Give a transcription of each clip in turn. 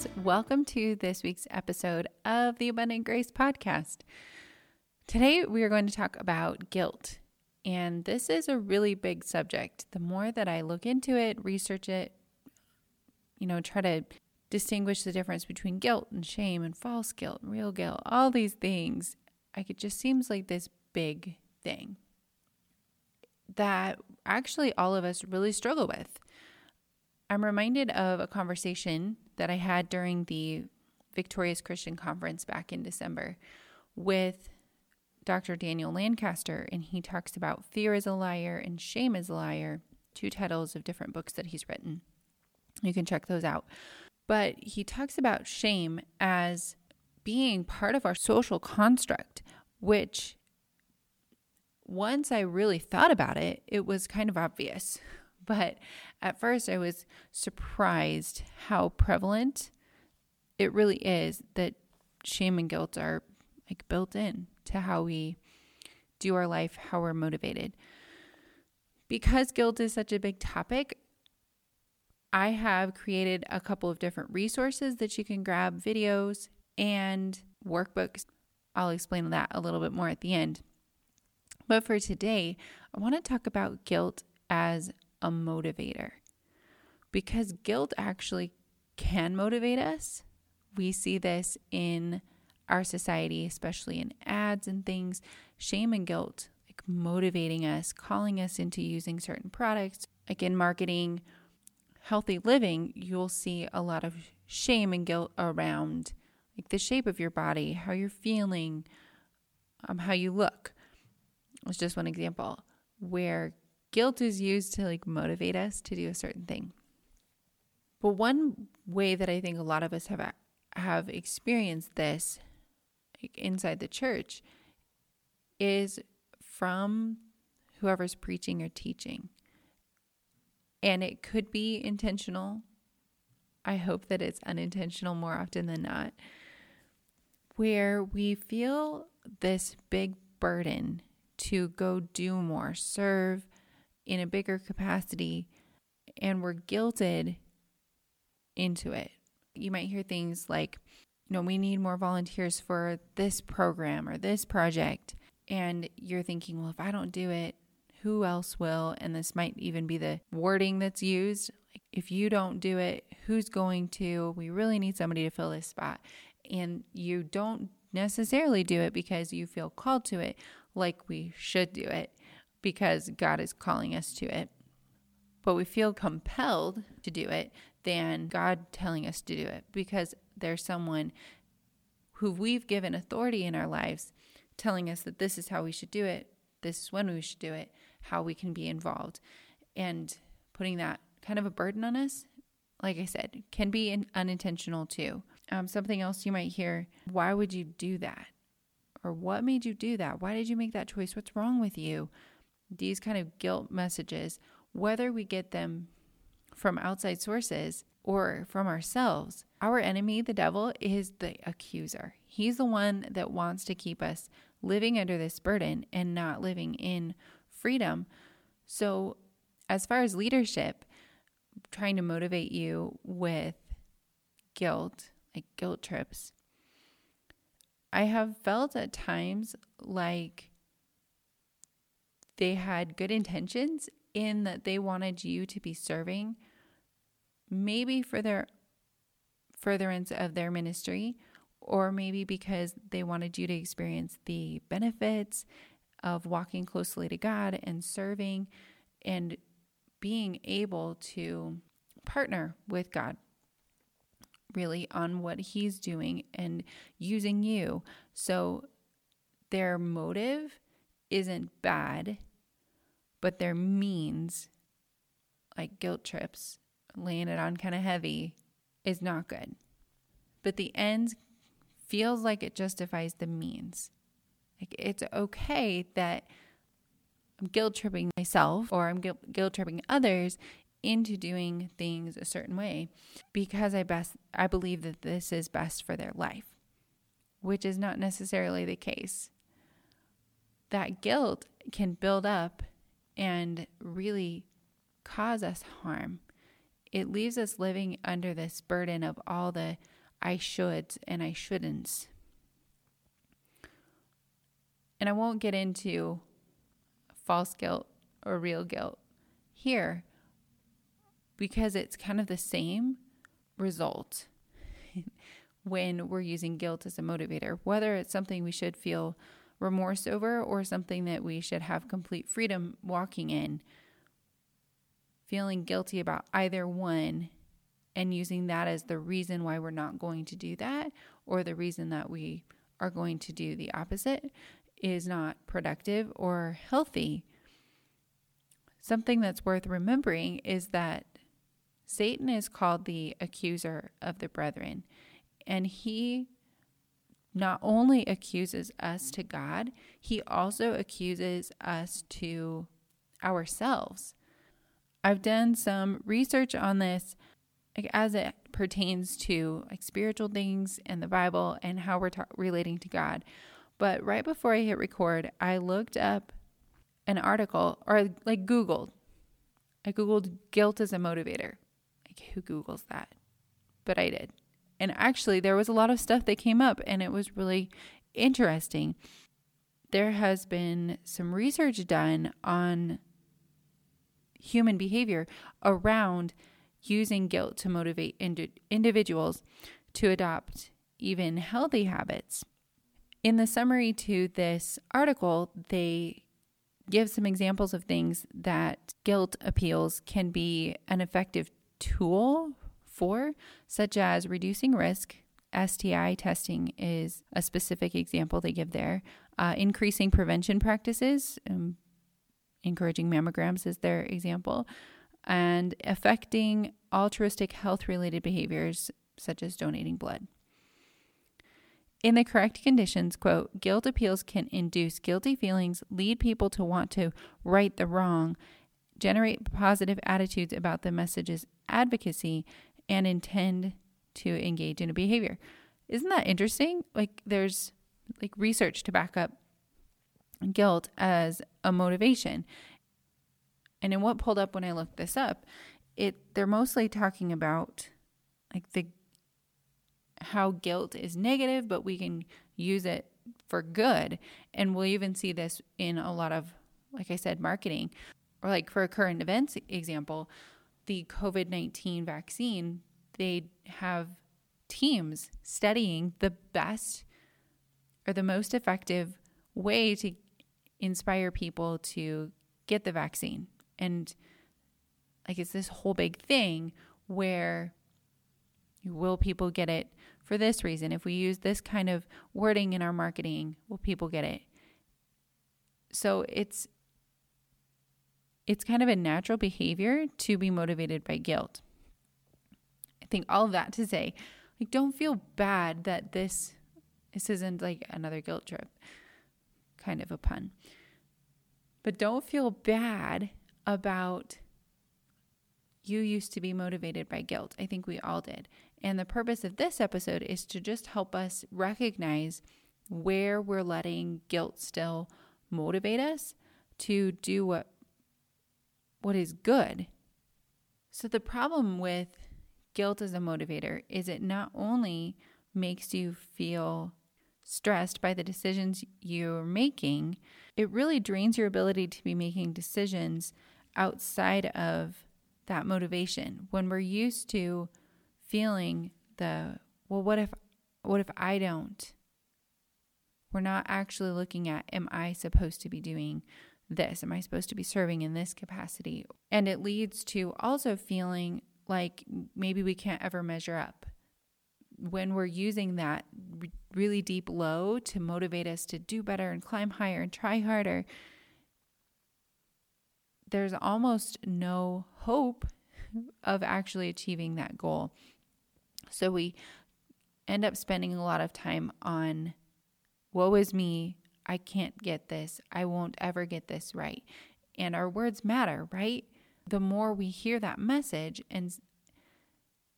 Friends. Welcome to this week's episode of the Abundant Grace Podcast. Today, we are going to talk about guilt. And this is a really big subject. The more that I look into it, research it, you know, try to distinguish the difference between guilt and shame and false guilt, and real guilt, all these things, like it just seems like this big thing that actually all of us really struggle with. I'm reminded of a conversation that I had during the Victorious Christian Conference back in December with Dr. Daniel Lancaster, and he talks about fear is a liar and shame is a liar, two titles of different books that he's written. You can check those out. But he talks about shame as being part of our social construct, which once I really thought about it, it was kind of obvious. But at first, I was surprised how prevalent it really is that shame and guilt are like built in to how we do our life, how we're motivated. Because guilt is such a big topic, I have created a couple of different resources that you can grab videos and workbooks. I'll explain that a little bit more at the end. But for today, I want to talk about guilt as a motivator because guilt actually can motivate us. We see this in our society, especially in ads and things. Shame and guilt, like motivating us, calling us into using certain products. Like in marketing, healthy living, you'll see a lot of shame and guilt around like the shape of your body, how you're feeling, um, how you look. It's just one example where guilt is used to like motivate us to do a certain thing. But one way that I think a lot of us have have experienced this like, inside the church is from whoever's preaching or teaching. And it could be intentional. I hope that it's unintentional more often than not, where we feel this big burden to go do more, serve in a bigger capacity, and we're guilted into it. You might hear things like, you know, we need more volunteers for this program or this project. And you're thinking, well, if I don't do it, who else will? And this might even be the wording that's used. Like, if you don't do it, who's going to? We really need somebody to fill this spot. And you don't necessarily do it because you feel called to it like we should do it because God is calling us to it. But we feel compelled to do it than God telling us to do it because there's someone who we've given authority in our lives telling us that this is how we should do it, this is when we should do it, how we can be involved. And putting that kind of a burden on us, like I said, can be unintentional too. Um, something else you might hear why would you do that? Or what made you do that? Why did you make that choice? What's wrong with you? These kind of guilt messages, whether we get them from outside sources or from ourselves, our enemy, the devil, is the accuser. He's the one that wants to keep us living under this burden and not living in freedom. So, as far as leadership, trying to motivate you with guilt, like guilt trips, I have felt at times like they had good intentions in that they wanted you to be serving, maybe for their furtherance of their ministry, or maybe because they wanted you to experience the benefits of walking closely to God and serving and being able to partner with God really on what he's doing and using you. So their motive isn't bad, but their means, like guilt trips, laying it on kind of heavy, is not good. But the ends feels like it justifies the means. Like it's okay that I'm guilt tripping myself or I'm guilt tripping others into doing things a certain way because I best I believe that this is best for their life, which is not necessarily the case. That guilt can build up and really cause us harm. It leaves us living under this burden of all the I shoulds and I shouldn'ts. And I won't get into false guilt or real guilt here because it's kind of the same result when we're using guilt as a motivator, whether it's something we should feel remorse over or something that we should have complete freedom walking in. Feeling guilty about either one and using that as the reason why we're not going to do that or the reason that we are going to do the opposite is not productive or healthy. Something that's worth remembering is that Satan is called the accuser of the brethren, and he not only accuses us to God, he also accuses us to ourselves. I've done some research on this as it pertains to like spiritual things and the Bible and how we're ta- relating to God. But right before I hit record, I looked up an article or like Googled. I Googled guilt as a motivator Like, who Googles that? But I did. And actually, there was a lot of stuff that came up, and it was really interesting. There has been some research done on human behavior around using guilt to motivate ind- individuals to adopt even healthy habits. In the summary to this article, they give some examples of things that guilt appeals can be an effective tool for, such as reducing risk. STI testing is a specific example they give there. Uh, increasing prevention practices, um, encouraging mammograms is their example, and affecting altruistic health related behaviors such as donating blood. In the correct conditions, quote, guilt appeals can induce guilty feelings, lead people to want to right the wrong, generate positive attitudes about the message's advocacy, and intend to engage in a behavior. Isn't that interesting? Like there's like research to back up guilt as a motivation. And in what pulled up when I looked this up, it they're mostly talking about like the how guilt is negative, but we can use it for good. And we'll even see this in a lot of, like I said, marketing or like for a current events example, the COVID 19 vaccine, they have teams studying the best or the most effective way to inspire people to get the vaccine. And like it's this whole big thing where will people get it for this reason? If we use this kind of wording in our marketing, will people get it? So it's it's kind of a natural behavior to be motivated by guilt. I think all of that to say, like, don't feel bad that this this isn't like another guilt trip, kind of a pun. But don't feel bad about you used to be motivated by guilt. I think we all did. And the purpose of this episode is to just help us recognize where we're letting guilt still motivate us to do what what is good. So, the problem with guilt as a motivator is it not only makes you feel stressed by the decisions you're making, it really drains your ability to be making decisions outside of that motivation. When we're used to feeling the, well, what if, what if I don't? We're not actually looking at, am I supposed to be doing this? Am I supposed to be serving in this capacity? And it leads to also feeling like maybe we can't ever measure up. When we're using that really deep low to motivate us to do better and climb higher and try harder, there's almost no hope of actually achieving that goal. So we end up spending a lot of time on, woe is me, I can't get this, I won't ever get this right. And our words matter, right? The more we hear that message and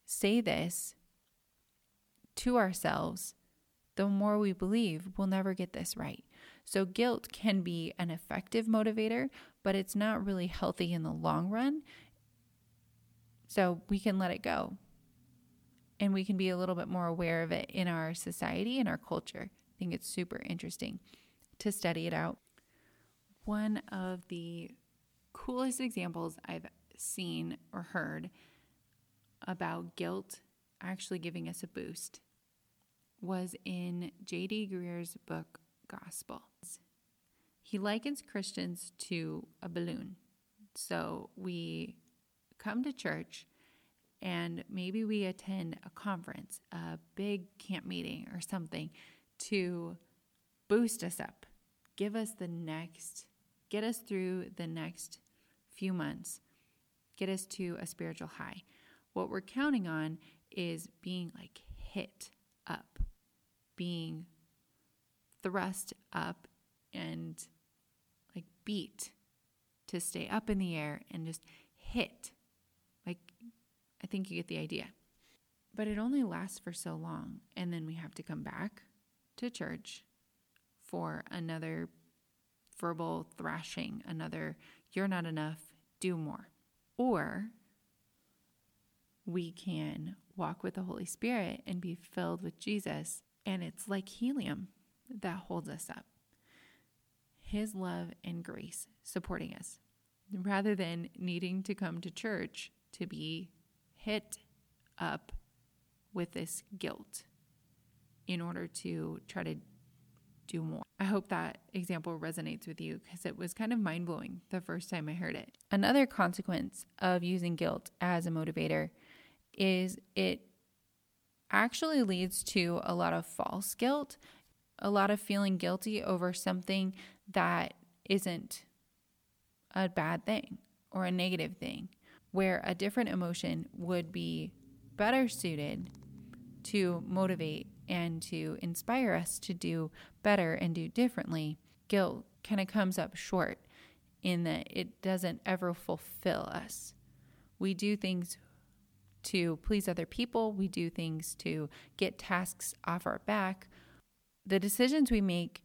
say this to ourselves, the more we believe we'll never get this right. So, guilt can be an effective motivator, but it's not really healthy in the long run. So, we can let it go and we can be a little bit more aware of it in our society and our culture. I think it's super interesting to study it out. One of the coolest examples I've seen or heard about guilt actually giving us a boost was in J.D. Greear's book, Gospel. He likens Christians to a balloon. So we come to church and maybe we attend a conference, a big camp meeting or something to boost us up, give us the next, get us through the next few months, get us to a spiritual high. What we're counting on is being like hit up, being thrust up and like beat to stay up in the air and just hit. Like, I think you get the idea. But it only lasts for so long. And then we have to come back to church for another verbal thrashing, another, you're not enough, do more. Or we can walk with the Holy Spirit and be filled with Jesus. And it's like helium that holds us up. His love and grace supporting us rather than needing to come to church to be hit up with this guilt in order to try to do more. I hope that example resonates with you because it was kind of mind blowing the first time I heard it. Another consequence of using guilt as a motivator is it actually leads to a lot of false guilt, a lot of feeling guilty over something that isn't a bad thing or a negative thing, where a different emotion would be better suited to motivate and to inspire us to do better and do differently. Guilt kind of comes up short in that it doesn't ever fulfill us. We do things to please other people, we do things to get tasks off our back. The decisions we make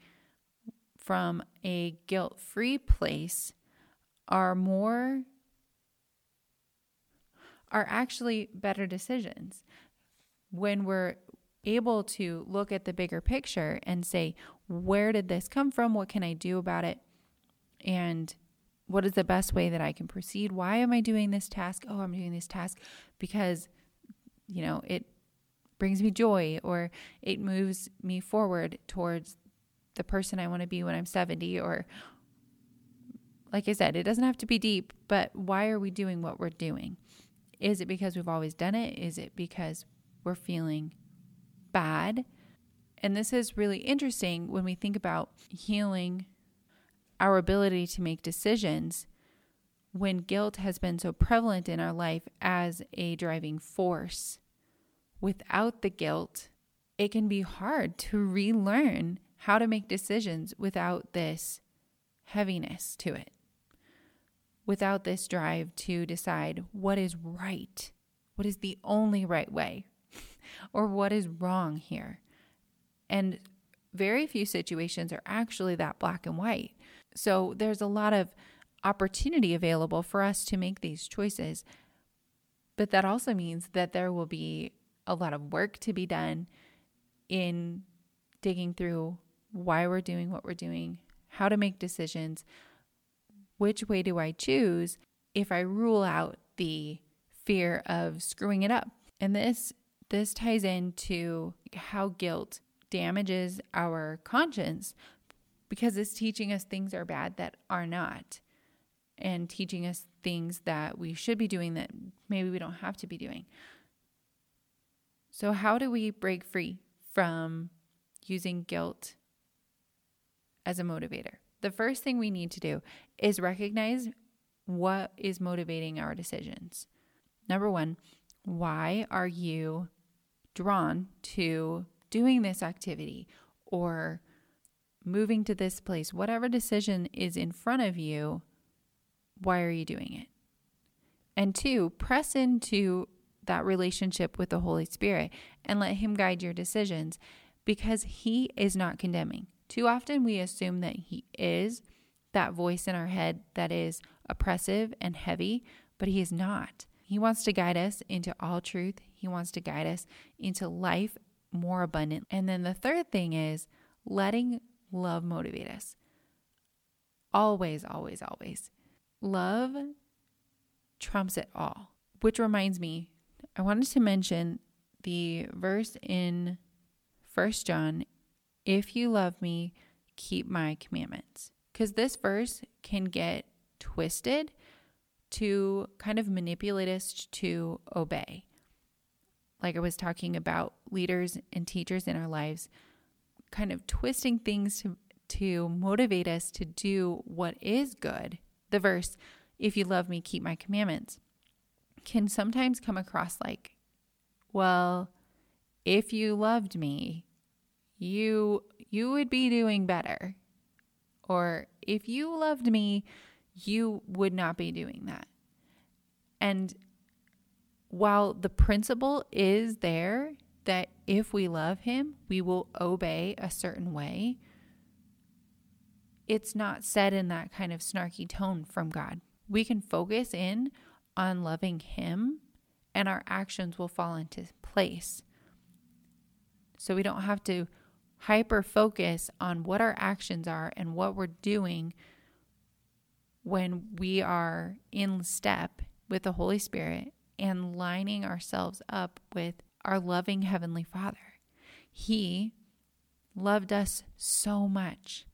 from a guilt free place are more, are actually better decisions when we're able to look at the bigger picture and say, where did this come from? What can I do about it? And what is the best way that I can proceed? Why am I doing this task? Oh, I'm doing this task because, you know, it brings me joy or it moves me forward towards the person I want to be when I'm 70 or like I said, it doesn't have to be deep, but why are we doing what we're doing? Is it because we've always done it? Is it because we're feeling bad? And this is really interesting when we think about healing our ability to make decisions when guilt has been so prevalent in our life as a driving force. Without the guilt, it can be hard to relearn how to make decisions without this heaviness to it, without this drive to decide what is right, what is the only right way, or what is wrong here. And very few situations are actually that black and white. So there's a lot of opportunity available for us to make these choices. But that also means that there will be a lot of work to be done in digging through why we're doing what we're doing, how to make decisions, which way do I choose if I rule out the fear of screwing it up. And this this ties into how guilt damages our conscience because it's teaching us things are bad that are not and teaching us things that we should be doing that maybe we don't have to be doing. So, how do we break free from using guilt as a motivator? The first thing we need to do is recognize what is motivating our decisions. Number one, why are you drawn to doing this activity or moving to this place, whatever decision is in front of you, why are you doing it? And two, press into that relationship with the Holy Spirit and let Him guide your decisions because He is not condemning. Too often we assume that He is that voice in our head that is oppressive and heavy, but He is not. He wants to guide us into all truth, He wants to guide us into life more abundant. And then the third thing is letting love motivate us. Always, always, always. Love trumps it all. Which reminds me, I wanted to mention the verse in First John if you love me, keep my commandments. Because this verse can get twisted to kind of manipulate us to obey. Like I was talking about leaders and teachers in our lives, kind of twisting things to, to motivate us to do what is good. The verse, if you love me, keep my commandments, can sometimes come across like, well, if you loved me, you you would be doing better. Or if you loved me, you would not be doing that. And while the principle is there that if we love him, we will obey a certain way, it's not said in that kind of snarky tone from God. We can focus in on loving him and our actions will fall into place. So we don't have to hyper focus on what our actions are and what we're doing when we are in step with the Holy Spirit and lining ourselves up with our loving Heavenly Father. He loved us so much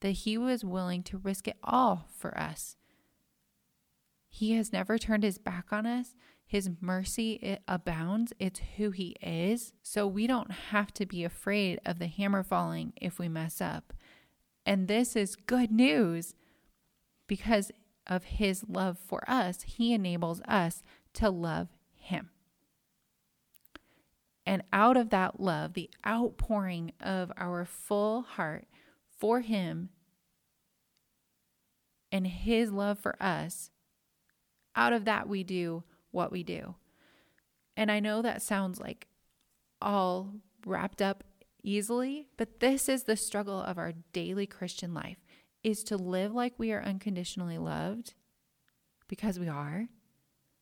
that He was willing to risk it all for us. He has never turned His back on us. His mercy it abounds. It's who he is. So we don't have to be afraid of the hammer falling if we mess up. And this is good news because of his love for us, he enables us to love him. And out of that love, the outpouring of our full heart for him and his love for us, out of that we do what we do. And I know that sounds like all wrapped up easily, but this is the struggle of our daily Christian life is to live like we are unconditionally loved because we are,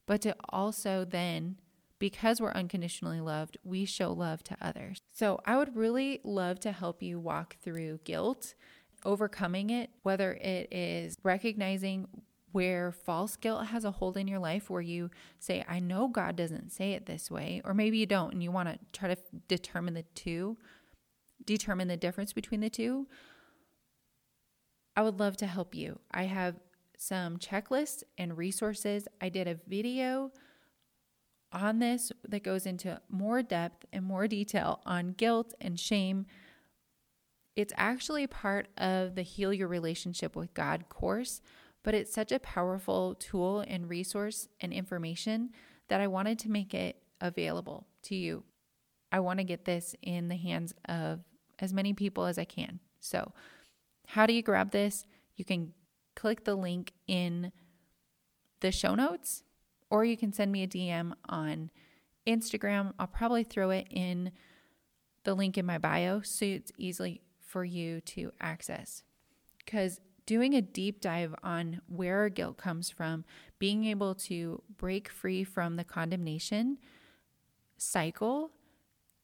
but to also then because we're unconditionally loved, we show love to others. So, I would really love to help you walk through guilt, overcoming it, whether it is recognizing where false guilt has a hold in your life where you say, I know God doesn't say it this way, or maybe you don't and you want to try to determine the two, determine the difference between the two, I would love to help you. I have some checklists and resources. I did a video on this that goes into more depth and more detail on guilt and shame. It's actually part of the Heal Your Relationship with God course but it's such a powerful tool and resource and information that I wanted to make it available to you. I want to get this in the hands of as many people as I can. So, how do you grab this? You can click the link in the show notes, or you can send me a DM on Instagram. I'll probably throw it in the link in my bio so it's easily for you to access. Because doing a deep dive on where guilt comes from, being able to break free from the condemnation cycle,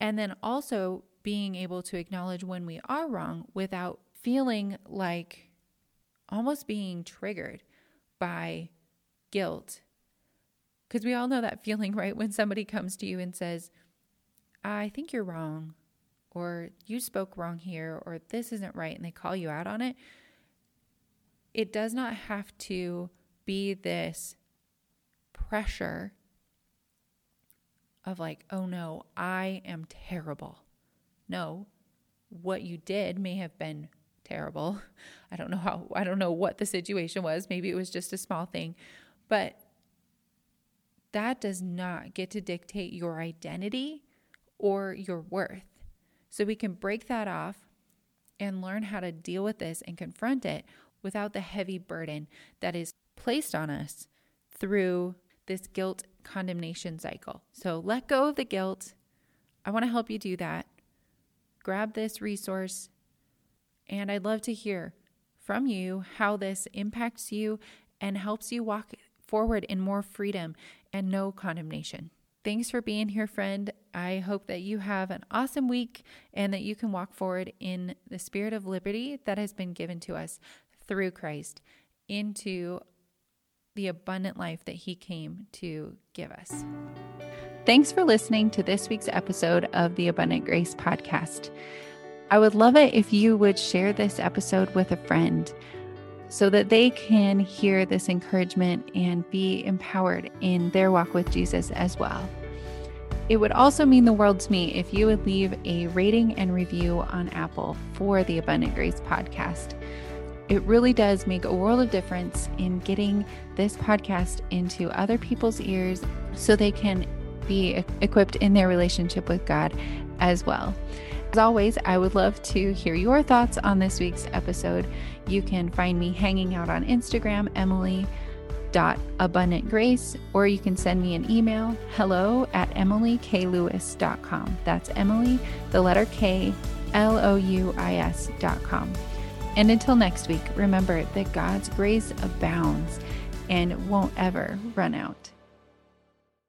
and then also being able to acknowledge when we are wrong without feeling like almost being triggered by guilt. Because we all know that feeling, right? When somebody comes to you and says, I think you're wrong, or you spoke wrong here, or this isn't right, and they call you out on it it does not have to be this pressure of like, oh no, I am terrible. No, what you did may have been terrible. I don't know how, I don't know what the situation was. Maybe it was just a small thing, but that does not get to dictate your identity or your worth. So we can break that off and learn how to deal with this and confront it without the heavy burden that is placed on us through this guilt condemnation cycle. So let go of the guilt. I want to help you do that. Grab this resource, and I'd love to hear from you how this impacts you and helps you walk forward in more freedom and no condemnation. Thanks for being here, friend. I hope that you have an awesome week and that you can walk forward in the spirit of liberty that has been given to us through Christ into the abundant life that He came to give us. Thanks for listening to this week's episode of the Abundant Grace Podcast. I would love it if you would share this episode with a friend so that they can hear this encouragement and be empowered in their walk with Jesus as well. It would also mean the world to me if you would leave a rating and review on Apple for the Abundant Grace podcast. It really does make a world of difference in getting this podcast into other people's ears so they can be equipped in their relationship with God as well. As always, I would love to hear your thoughts on this week's episode. You can find me hanging out on Instagram, Emily abundant grace or you can send me an email hello at emilyklouis.com that's emily the letter k l-o-u-i-s dot com. And until next week remember that god's grace abounds and won't ever run out